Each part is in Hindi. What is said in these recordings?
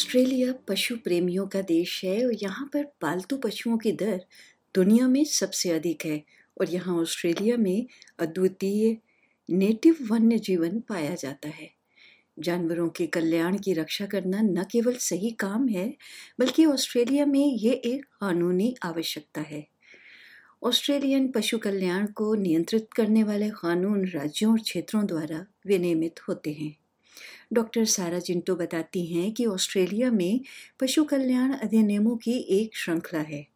ऑस्ट्रेलिया पशु प्रेमियों का देश है और यहाँ पर पालतू पशुओं की दर दुनिया में सबसे अधिक है और यहाँ ऑस्ट्रेलिया में अद्वितीय नेटिव वन्य जीवन पाया जाता है। जानवरों के कल्याण की रक्षा करना न केवल सही काम है, बल्कि ऑस्ट्रेलिया में ये एक कानूनी आवश्यकता है। ऑस्ट्रेलियन पशु कल्याण को नियंत्रित करने वाले कानून राज्यों और क्षेत्रों द्वारा विनियमित होते हैं। डॉक्टर सारा जिंटो बताती हैं कि ऑस्ट्रेलिया में पशु कल्याण अधिनियमों की एक श्रृंखला है।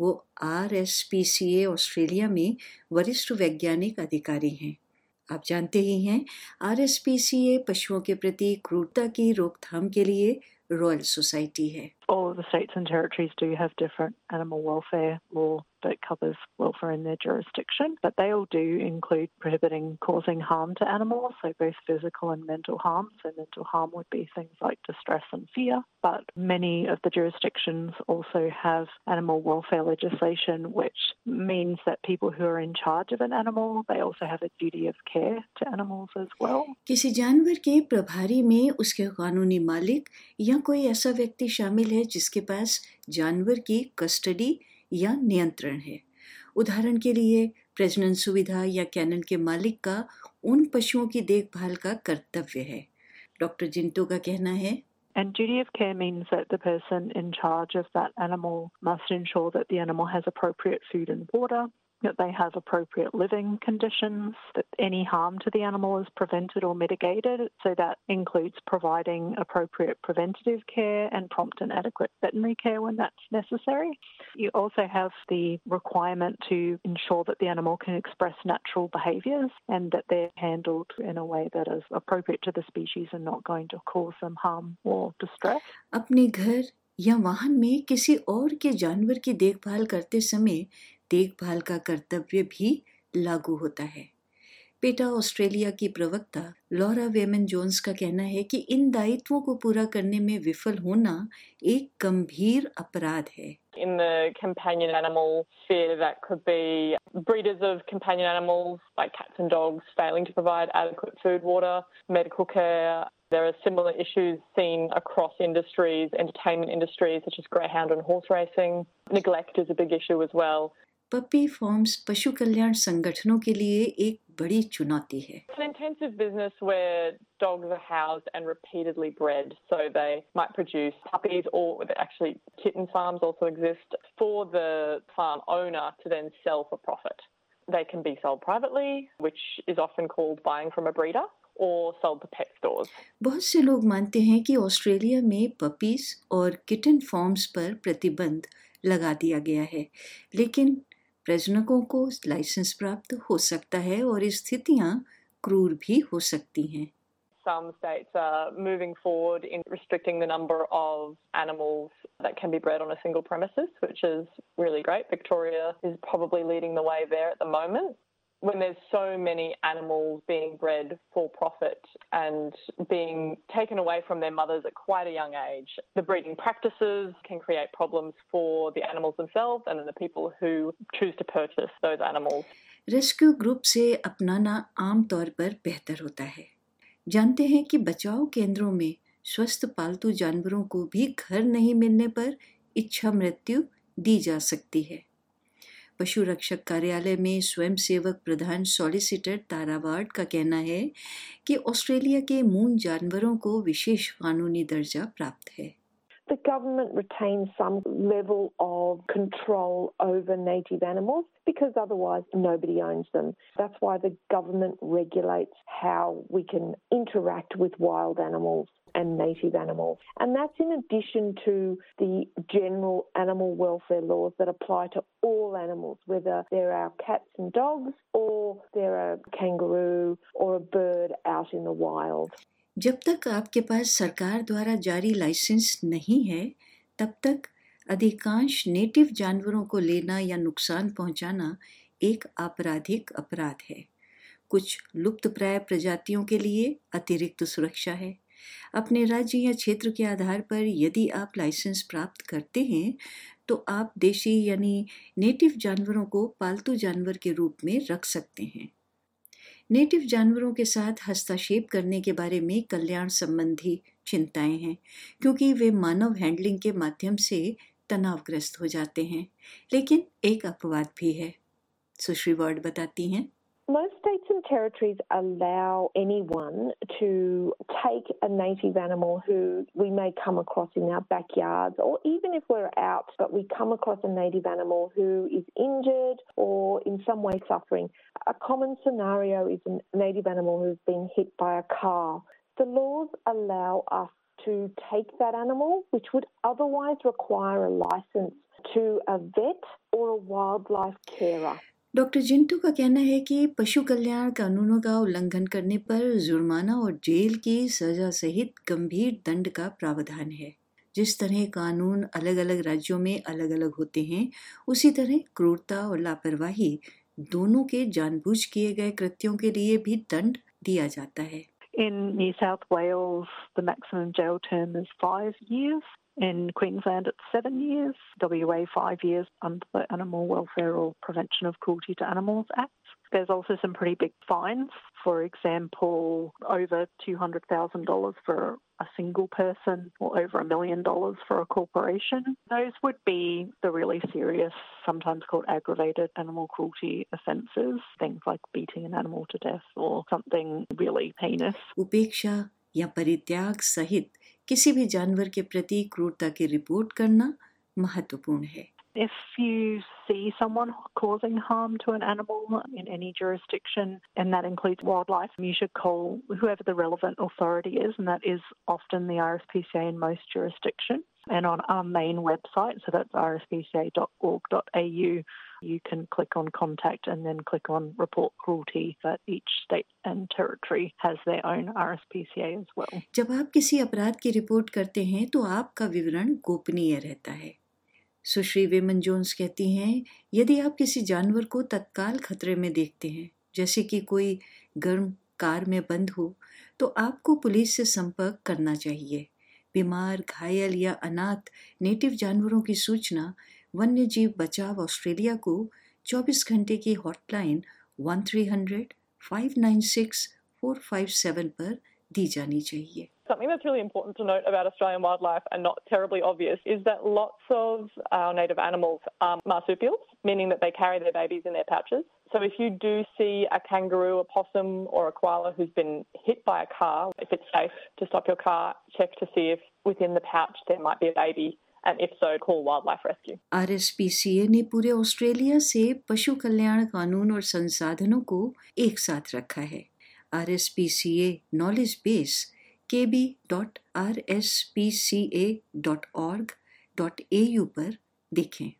वो R S P C A Australia में वरिष्ठ वैज्ञानिक अधिकारी हैं। आप जानते ही हैं R S P C A पशुओं के प्रति क्रूरता की रोकथाम के लिए रॉयल सोसाइटी है। All the states and territories do have different animal welfare law. that covers welfare in their jurisdiction, but they all do include prohibiting causing harm to animals, so both physical and mental harm. So mental harm would be things like distress and fear, but many of the jurisdictions also have animal welfare legislation, which means that people who are in charge of an animal, they also have a duty of care to animals as well. किसी जानवर के प्रभारी में उसके कानूनी मालिक या कोई ऐसा व्यक्ति शामिल है जिसके पास जानवर की कस्टडी या नियंत्रण है उदाहरण के लिए प्रजनन सुविधा या कैनल के मालिक का उन पशुओं की देखभाल का कर्तव्य है डॉक्टर जिंटो का कहना है And duty of care means that the person in charge of that animal must ensure that the animal has appropriate food and water, that they have appropriate living conditions, that any harm to the animal is prevented or mitigated. So that includes providing appropriate preventative care and prompt and adequate veterinary care when that's necessary. You also have the requirement to ensure that the animal can express natural behaviours and that they're handled in a way that is appropriate to the species and not going to cause them harm or distress. अपने घर या वाहन में किसी और के जानवर की देखभाल करते समय देखभाल का कर्तव्य भी लागू होता है पेटा ऑस्ट्रेलिया की प्रवक्ता लॉरा वेमन जोन्स का कहना है कि इन दायित्वों को पूरा करने में विफल होना एक गंभीर अपराध है In the companion animal sphere, that could be breeders of companion animals like cats and dogs failing to provide adequate food, water, medical care. There are similar issues seen across industries, entertainment industries such as greyhound and horse racing. Neglect is a big issue as well. Puppy farms पशु कल्याण संगठनों के लिए एक बड़ी चुनौती है It's an intensive business where dogs are housed and repeatedly bred. So they might produce puppies or actually kitten farms also exist for the farm owner to then sell for profit. They can be sold privately, which is often called buying from a breeder. or sold to pet stores. बहुत से लोग मानते हैं कि ऑस्ट्रेलिया में पपीज और किटन फॉर्म्स पर प्रतिबंध लगा दिया गया है लेकिन प्रजनकों को लाइसेंस प्राप्त हो सकता है और स्थितियाँ क्रूर भी हो सकती हैं Some states are moving forward in restricting the number of animals that can be bred on a single premises, which is really great. Victoria is probably leading the way there at the moment. when there's so many animals being bred for profit and being taken away from their mothers at quite a young age, the breeding practices can create problems for the animals themselves and then the people who choose to purchase those animals. Rescue group से अपनाना आम तौर पर बेहतर होता है जानते हैं कि बचाव केंद्रों में स्वस्थ पालतू जानवरों को भी घर नहीं मिलने पर इच्छा मृत्यु दी जा सकती है पशु रक्षक कार्यालय में स्वयं सेवक प्रधान सॉलिसिटर तारा वार्ड का कहना है कि ऑस्ट्रेलिया के मून जानवरों को विशेष कानूनी दर्जा प्राप्त है The government retains some level of control over native animals because otherwise nobody owns them. That's why the government regulates how we can interact with wild animals. And native animals. And that's in addition to the general animal welfare laws that apply to all animals, whether they're our cats and dogs or they're a kangaroo or a bird out in the wild. जब तक आपके पास सरकार द्वारा जारी लाइसेंस नहीं है तब तक अधिकांश नेटिव जानवरों को लेना या नुकसान पहुंचाना एक आपराधिक अपराध है कुछ लुप्त प्राय प्रजातियों के लिए अतिरिक्त सुरक्षा है अपने राज्य या क्षेत्र के आधार पर यदि आप लाइसेंस प्राप्त करते हैं तो आप देशी यानी नेटिव जानवरों को पालतू जानवर के रूप में रख सकते हैं। नेटिव जानवरों के साथ हस्तक्षेप करने के बारे में कल्याण संबंधी चिंताएँ हैं, क्योंकि वे मानव हैंडलिंग के माध्यम से तनावग्रस्त हो जाते हैं, लेकिन एक अपवाद भी है। सुश्री वर्ड बताती हैं Most states and territories allow anyone to take a native animal who we may come across in our backyards, or even if we're out but we come across a native animal who is injured or in some way suffering. A common scenario is a native animal who's been hit by a car. The laws allow us to take that animal, which would otherwise require a license to a vet or a wildlife carer. Doctor Jintu का कहना है कि पशु कल्याण कानूनों का उल्लंघन करने पर जुर्माना और जेल की सजा सहित गंभीर दंड का प्रावधान है जिस तरह कानून अलग अलग राज्यों में अलग अलग होते हैं उसी तरह क्रूरता और लापरवाही दोनों के जानबूझ किए गए कृत्यों के लिए भी दंड दिया जाता है In New South Wales, the maximum jail term is five years. In Queensland, it's seven years. WA, five years under the Animal Welfare or Prevention of Cruelty to Animals Act. There's also some pretty big fines. For example, over $200,000 for a single person or over a million dollars for a corporation. Those would be the really serious, sometimes called aggravated animal cruelty offences, things like beating an animal to death or something really heinous. उपेक्षा या परित्याग सहित किसी भी जानवर के प्रति क्रूरता की रिपोर्ट करना महत्वपूर्ण है If you see someone causing harm to an animal in any jurisdiction, and that includes wildlife, you should call whoever the relevant authority is, and that is often the RSPCA in most jurisdictions. And on our main website, so that's rspca.org.au, you can click on contact and then click on report cruelty that each state and territory has their own RSPCA as well. जब आप किसी अपराध की रिपोर्ट करते हैं तो आपका विवरण गोपनीय रहता है सुश्री वेमन जोन्स कहती हैं, यदि आप किसी जानवर को तत्काल खतरे में देखते हैं, जैसे कि कोई गर्म कार में बंद हो तो आपको पुलिस से संपर्क करना चाहिए बीमार, घायल या अनाथ नेटिव जानवरों की सूचना वन्य जीव बचाव ऑस्ट्रेलिया को 24 घंटे की hotline one three hundred five nine six four five seven पर दी जानी चाहिए Something that's really important to note about Australian wildlife and not terribly obvious is that lots of our native animals are marsupials, meaning that they carry their babies in their pouches. So if you do see a kangaroo, a possum, or a koala who's been hit by a car, if it's safe to stop your car, check to see if within the pouch there might be a baby and if so, call wildlife rescue. RSPCA ने पूरे ऑस्ट्रेलिया से पशु कल्याण कानून और संसाधनों को एक साथ रखा है ऑर्ग डॉट ए यू पर देखें